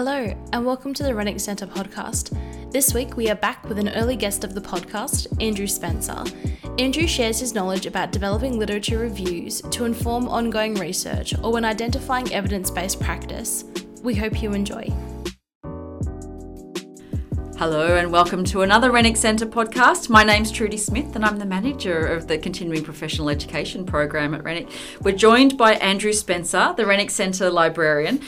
Hello, and welcome to the Renwick Centre podcast. This week we are back with an early guest of the podcast, Andrew Spencer. Andrew shares his knowledge about developing literature reviews to inform ongoing research or when identifying evidence based practice. We hope you enjoy. Hello and welcome to another Renwick Centre podcast. My name's Trudy Smith and I'm the manager of the Continuing Professional Education program at Renwick. We're joined by Andrew Spencer, the Renwick Centre librarian.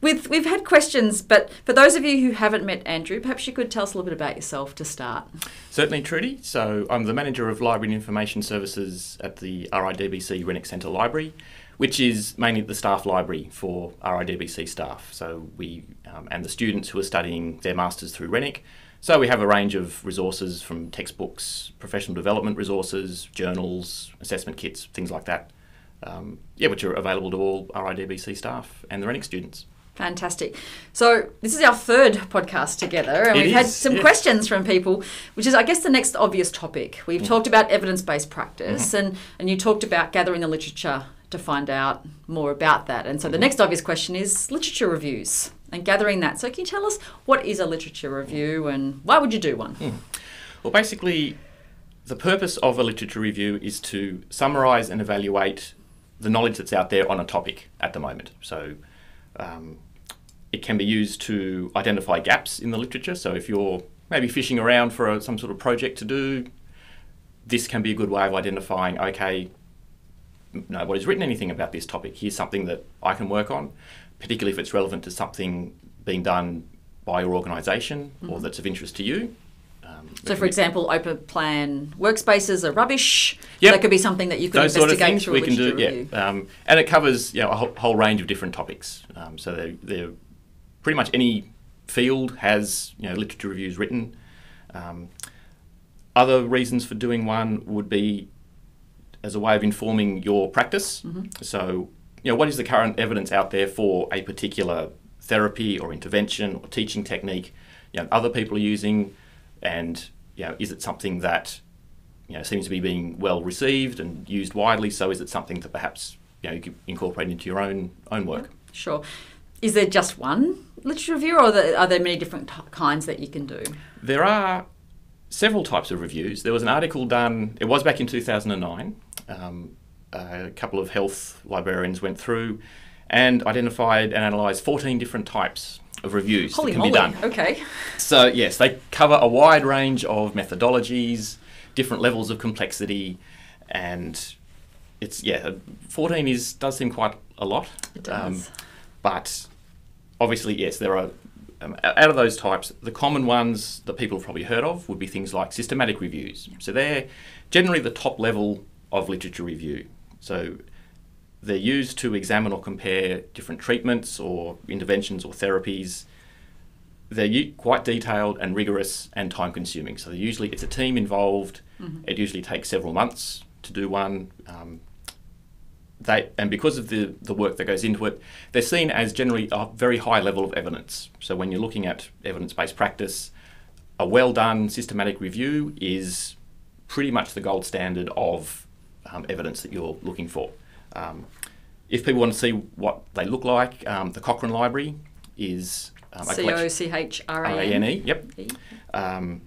With, we've had questions, but for those of you who haven't met Andrew, perhaps you could tell us a little bit about yourself to start. Certainly, Trudy. So, I'm the manager of Library and Information Services at the RIDBC Renwick Centre Library, which is mainly the staff library for RIDBC staff. So, we um, and the students who are studying their masters through Renwick. So, we have a range of resources from textbooks, professional development resources, journals, assessment kits, things like that. Um, yeah, which are available to all RIDBC staff and the Renwick students. Fantastic. So this is our third podcast together, and It we've had some yes. questions from people, which is, I guess, the next obvious topic. We've Mm. talked about evidence-based practice, Mm-hmm. and and you talked about gathering the literature to find out more about that. And so Mm-hmm. the next obvious question is literature reviews and gathering that. So can you tell us what is a literature review, and why would you do one? Mm. Well, basically, the purpose of a literature review is to summarise and evaluate the knowledge that's out there on a topic at the moment. So, um, it can be used to identify gaps in the literature. So, if you're maybe fishing around for a, some sort of project to do, this can be a good way of identifying okay, nobody's written anything about this topic. Here's something that I can work on, particularly if it's relevant to something being done by your organisation or that's of interest to you. Um, So, for example, open plan workspaces are rubbish. Yep. That could be something that you could those sort of investigate things through we can do, yeah. Um, and it covers you know, a whole, whole range of different topics. Um, so they're, they're pretty much any field has you know literature reviews written. Um, other reasons for doing one would be as a way of informing your practice. So, you know, what is the current evidence out there for a particular therapy or intervention or teaching technique? You know, other people are using, and you know, is it something that you know seems to be being well received and used widely? So, is it something that perhaps you know you could incorporate into your own own work? Sure. Is there just one literature review, or are there, many different t- kinds that you can do? There are several types of reviews. There was an article done, it was back in 2009. Um, a couple of health librarians went through and identified and analysed 14 different types of reviews Holy that can moly! be done. Okay. So, yes, they cover a wide range of methodologies, different levels of complexity, and it's, yeah, 14 is does seem quite a lot. It does. But obviously, yes, there are. Um, out of those types, the common ones that people have probably heard of would be things like systematic reviews. So they're generally the top level of literature review. So they're used to examine or compare different treatments or interventions or therapies. They're quite detailed and rigorous and time consuming. So usually it's a team involved. It usually takes several months to do one. Um, they and because of the the work that goes into it, they're seen as generally a very high level of evidence. So when you're looking at evidence based practice, a well done systematic review is pretty much the gold standard of um, evidence that you're looking for. Um, if people want to see what they look like, um, the Cochrane Library is um, C. O C H R A N. E, yep. Um,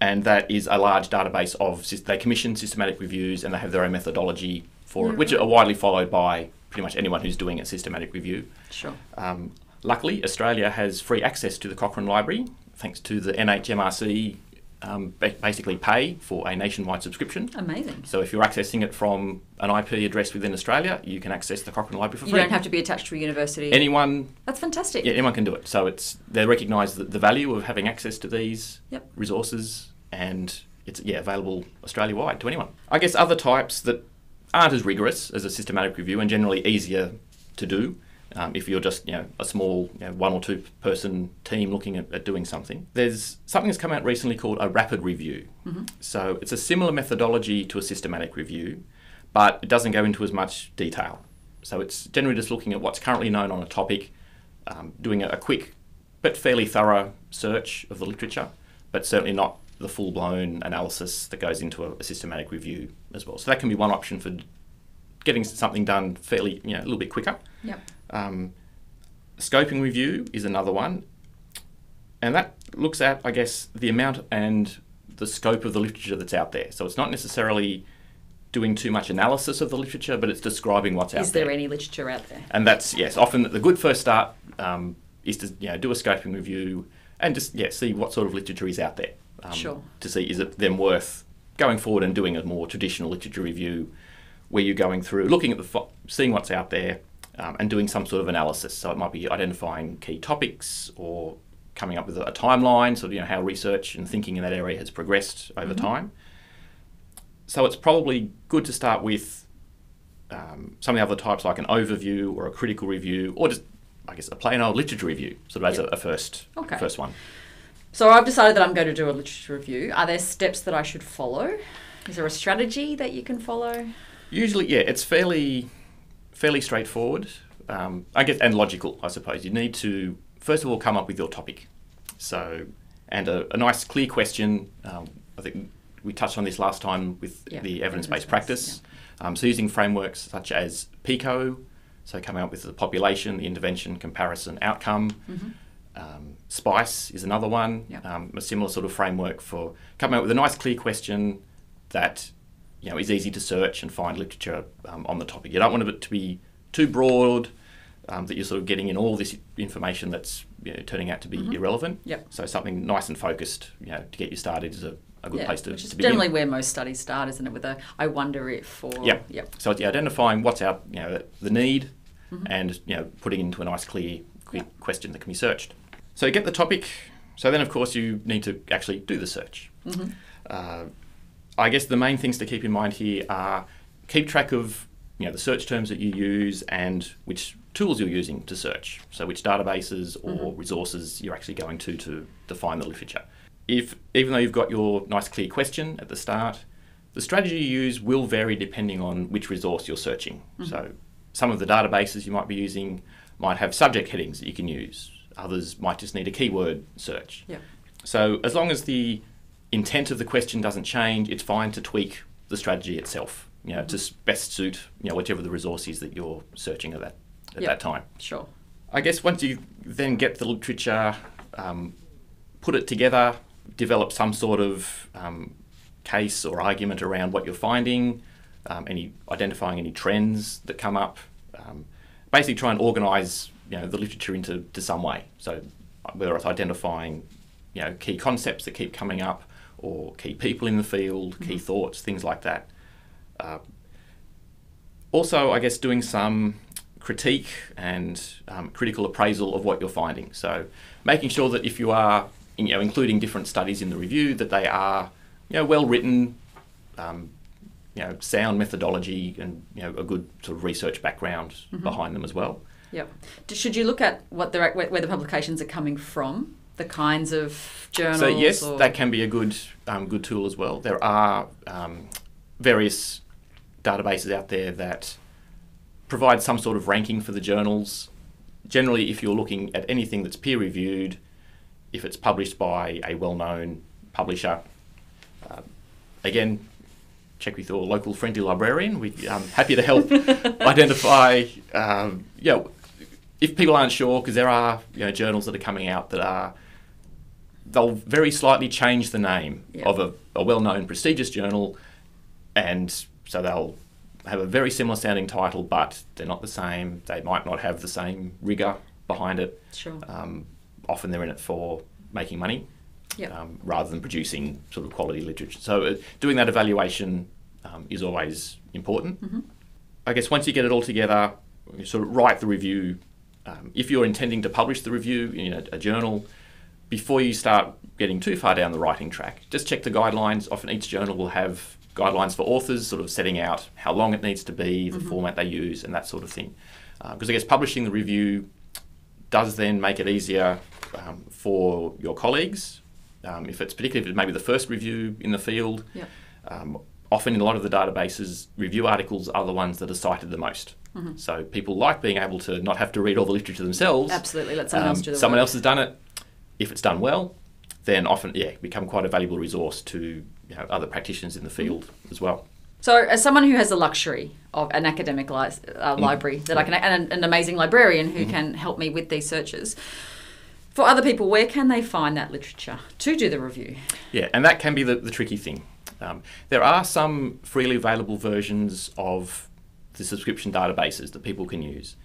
and that is a large database of they commission systematic reviews and they have their own methodology for it, which are widely followed by pretty much anyone who's doing a systematic review. Sure. Um, luckily, Australia has free access to the Cochrane Library thanks to the NHMRC um, ba- basically pay for a nationwide subscription. Amazing. So if you're accessing it from an IP address within Australia, you can access the Cochrane Library for You free. You don't have to be attached to a university. anyone That's fantastic. yeah, anyone can do it. So it's they recognise the, the value of having access to these Yep. resources, and it's yeah available Australia wide to anyone. I guess other types that aren't as rigorous as a systematic review and generally easier to do. Um, if you're just you know a small you know, one or two person team looking at, at doing something, there's something that's come out recently called a rapid review. So it's a similar methodology to a systematic review, but it doesn't go into as much detail. So it's generally just looking at what's currently known on a topic, um, doing a, a quick but fairly thorough search of the literature, but certainly not the full blown analysis that goes into a, a systematic review as well. So that can be one option for getting something done fairly, you know, a little bit quicker. Yep. Um, Scoping review is another one, and that looks at, I guess, the amount and the scope of the literature that's out there. So it's not necessarily doing too much analysis of the literature, but it's describing what's out there. Is there any literature out there? And that's yes, often the good first start um, is to you know do a scoping review and just yeah see what sort of literature is out there. Um, Sure. To see is it then worth going forward and doing a more traditional literature review, where you're going through looking at the fo- seeing what's out there, um, and doing some sort of analysis. So it might be identifying key topics or coming up with a timeline, so you know how research and thinking in that area has progressed over time. So it's probably good to start with um, some of the other types like an overview or a critical review or just I guess a plain old literature review, sort of as Yep. a, a first Okay. first one. So I've decided that I'm going to do a literature review. Are there steps that I should follow? Is there a strategy that you can follow? Usually, yeah, it's fairly fairly straightforward. Um, I guess and logical, I suppose. You need to first of all come up with your topic. So, and a, a nice clear question. Um, I think we touched on this last time with Yeah, the evidence-based evidence-based, practice. Um, so using frameworks such as PICO, so coming up with the population, the intervention, comparison, outcome. Um, SPICE is another one. Yep. um, a similar sort of framework for coming up with a nice clear question that you know is easy to search and find literature um, on the topic. You don't want it to be too broad um, that you're sort of getting in all this information that's you know, turning out to be irrelevant. Mm-hmm. Yep. So something nice and focused, you know, to get you started is a, a good Yeah, place to, which is to begin. generally where most studies start, isn't it? With a I wonder if or Yep. yep. So it's identifying what's out, you know, the need, Mm-hmm. and you know, putting into a nice, clear, clear question that can be searched. So you get the topic. So then, of course, you need to actually do the search. Mm-hmm. Uh, I guess the main things to keep in mind here are keep track of you know the search terms that you use and which tools you're using to search. So which databases or resources you're actually going to to define the literature. If even though you've got your nice clear question at the start, the strategy you use will vary depending on which resource you're searching. So some of the databases you might be using might have subject headings that you can use. Others might just need a keyword search. Yep. So as long as the intent of the question doesn't change, it's fine to tweak the strategy itself. You know, to best suit you know whichever the resource is that you're searching at that at Yep. that time. Sure. I guess once you then get the literature, um, put it together, develop some sort of um, case or argument around what you're finding, um, any identifying any trends that come up. Um, basically, try and organise you know the literature into to some way. So whether it's identifying you know key concepts that keep coming up, or key people in the field, key thoughts, things like that. Uh, also, I guess doing some critique and um, critical appraisal of what you're finding. So, making sure that if you are, you know, including different studies in the review, that they are, you know, well written, um, you know, sound methodology, and you know, a good sort of research background behind them as well. Yep. Should you look at what the where, where the publications are coming from, the kinds of journals? So yes, or- that can be a good um, good tool as well. There are um, various databases out there that provide some sort of ranking for the journals. Generally, if you're looking at anything that's peer reviewed, if it's published by a well-known publisher, uh, again, check with your local friendly librarian. We're um, happy to help identify, um, you know, if people aren't sure, because there are you know journals that are coming out that are they'll very slightly change the name Yeah. of a, a well-known prestigious journal, and so they'll have a very similar sounding title, but they're not the same. They might not have the same rigor behind it. Sure. Um, often they're in it for making money Yep. um, rather than producing sort of quality literature. So uh, doing that evaluation um, is always important. I guess once you get it all together, you sort of write the review. Um, if you're intending to publish the review in a, a journal, before you start getting too far down the writing track, just check the guidelines. Often each journal will have guidelines for authors, sort of setting out how long it needs to be, the format they use, and that sort of thing. Because I guess publishing the review does then make it easier um, for your colleagues. Um, if it's particularly if it's maybe the first review in the field, Yep. Often in a lot of the databases, review articles are the ones that are cited the most. So people like being able to not have to read all the literature themselves. Absolutely. Let someone else Um, do the someone work. else has done it. If it's done well, then often yeah, become quite a valuable resource to you know, other practitioners in the field as well. So, as someone who has the luxury of an academic li- uh, library that I can, and an, an amazing librarian who can help me with these searches, for other people, where can they find that literature to do the review? Yeah, and that can be the, the tricky thing. Um, there are some freely available versions of the subscription databases that people can use.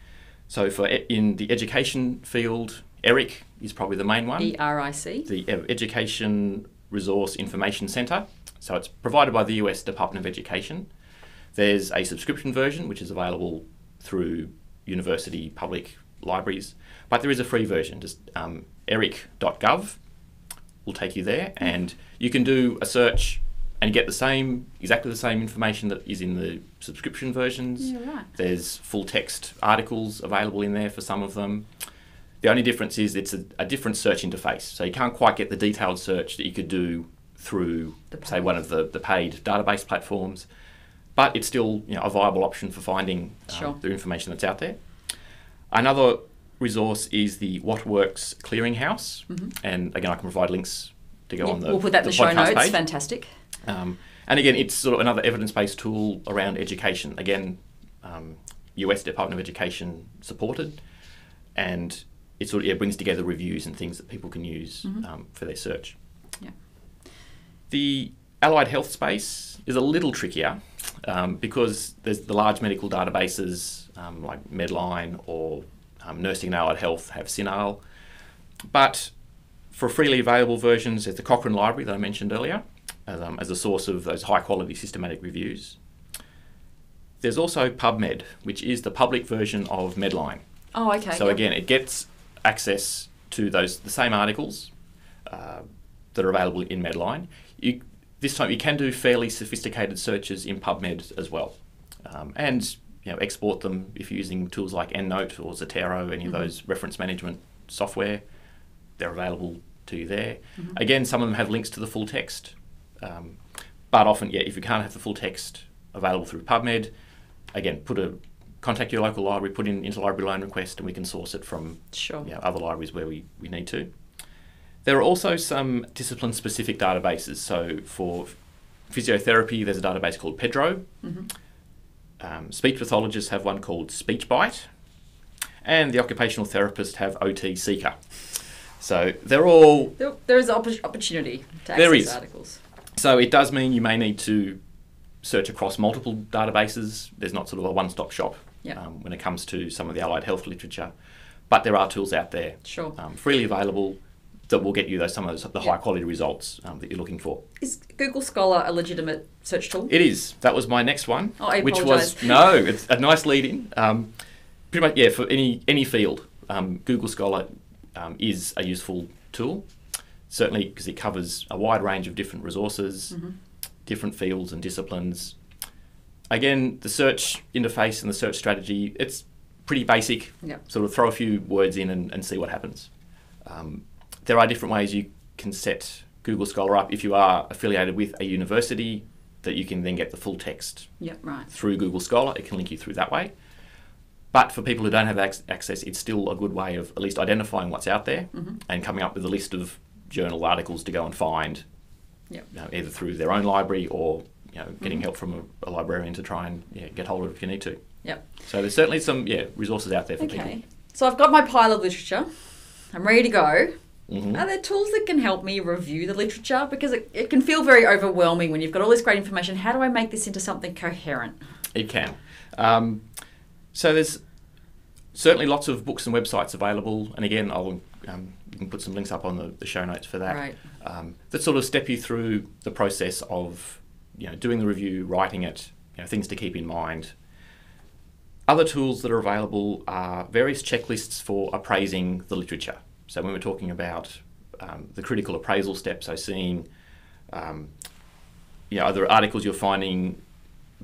So, for e- in the education field, ERIC is probably the main one. E R I C. the Education Resource Information Centre. So it's provided by the US Department of Education. There's a subscription version which is available through university public libraries, but there is a free version. Just um, eric.gov will take you there, and you can do a search and you get the same, exactly the same information that is in the subscription versions. Yeah, right. There's full text articles available in there for some of them. The only difference is it's a, a different search interface. So you can't quite get the detailed search that you could do through, say, one of the, the paid database platforms. But it's still you know, a viable option for finding um, Sure. the information that's out there. Another resource is the What Works Clearinghouse. And again, I can provide links to go Yeah, on the Mm-hmm. we'll put that in the the show notes. page. Fantastic. Um, and again, it's sort of another evidence-based tool around education. Again, um, US Department of Education supported, and it sort of yeah, brings together reviews and things that people can use um, for their search. Yeah. The allied health space is a little trickier um, because there's the large medical databases um, like Medline or um, Nursing and Allied Health have CINAHL. But for freely available versions, there's the Cochrane Library that I mentioned earlier as, um, as a source of those high quality systematic reviews. There's also PubMed, which is the public version of Medline. Oh, okay. So yep. again, it gets access to those the same articles uh, that are available in Medline. You, this time, you can do fairly sophisticated searches in PubMed as well, um, and you know export them if you're using tools like EndNote or Zotero, any of those reference management software. They're available to you there. Again, some of them have links to the full text, um, but often, yeah, if you can't have the full text available through PubMed, again, put a contact your local library, put in interlibrary loan request, and we can source it from Sure. you know, other libraries where we, we need to. There are also some discipline specific databases. So for physiotherapy, there's a database called PEDro. Um, speech pathologists have one called SpeechBite. And the occupational therapists have OT Seeker. So they're all There, there is oppor- opportunity to access There is. articles. So it does mean you may need to search across multiple databases. There's not sort of a one-stop shop Yeah. um, when it comes to some of the allied health literature, but there are tools out there, Sure. um, freely available, that will get you those some of those, the Yeah. high-quality results um, that you're looking for. Is Google Scholar a legitimate search tool? It is. That was my next one, Oh, I which apologise. was no. It's a nice lead-in. Um, pretty much, yeah. For any any field, um, Google Scholar um, is a useful tool. Certainly, because it covers a wide range of different resources, Mm-hmm. different fields and disciplines. Again, the search interface and the search strategy, it's pretty basic. Yep. Sort of throw a few words in and, and see what happens. Um, there are different ways you can set Google Scholar up if you are affiliated with a university that you can then get the full text Yep, right. through Google Scholar. It can link you through that way. But for people who don't have ac- access, it's still a good way of at least identifying what's out there Mm-hmm. and coming up with a list of journal articles to go and find, Yep. you know, either through their own library or you know, getting Mhm. help from a, a librarian to try and yeah, get hold of it if you need to. Yep. So there's certainly some yeah resources out there for Okay. So I've got my pile of literature. I'm ready to go. people. Mhm. Are there tools that can help me review the literature? Because it, it can feel very overwhelming when you've got all this great information. How do I make this into something coherent? It can. Um, so there's certainly lots of books and websites available, and again, I'll um, you can put some links up on the, the show notes for that. Right. Um, that sort of step you through the process of you know doing the review, writing it, you know, things to keep in mind. Other tools that are available are various checklists for appraising the literature. So when we're talking about um, the critical appraisal step, so seeing um, you know, are there articles you're finding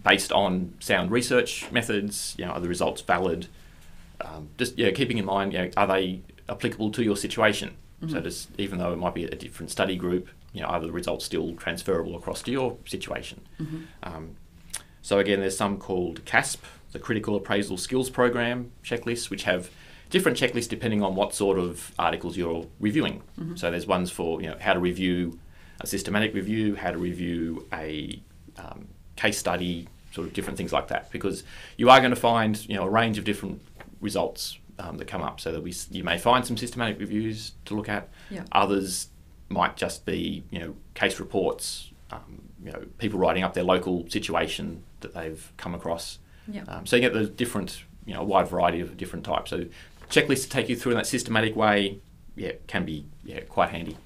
based on sound research methods? You know, are the results valid? Um, just yeah, keeping in mind, you know, are they applicable to your situation? So just even though it might be a different study group, you know, are the results still transferable across to your situation? Um, so again, there's some called CASP, the Critical Appraisal Skills Program checklists, which have different checklists depending on what sort of articles you're reviewing. So there's ones for you know how to review a systematic review, how to review a um, case study, sort of different things like that, because you are going to find you know a range of different results um, that come up. So that we you may find some systematic reviews to look at. Yeah. Others might just be you know case reports, um, you know people writing up their local situation that they've come across. Yeah. Um, so you get the different you know a wide variety of different types. So checklists to take you through in that systematic way, yeah, can be yeah quite handy.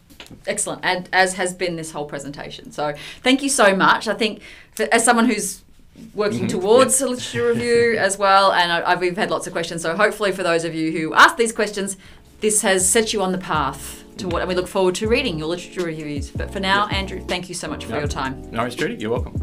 Excellent, and as has been this whole presentation. So thank you so much. I think for, as someone who's working Mhm, towards a literature review as well, and I, I've, we've had lots of questions. So hopefully, for those of you who asked these questions, this has set you on the path to what, and we look forward to reading your literature reviews. But for now, Andrew, thank you so much for No. your time. No worries, Judy. You're welcome.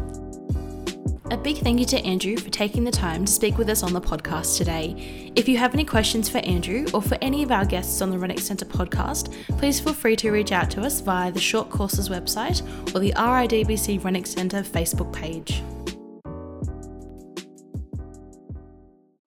A big thank you to Andrew for taking the time to speak with us on the podcast today. If you have any questions for Andrew or for any of our guests on the Renwick Centre podcast, please feel free to reach out to us via the Short Courses website or the RIDBC Renwick Centre Facebook page.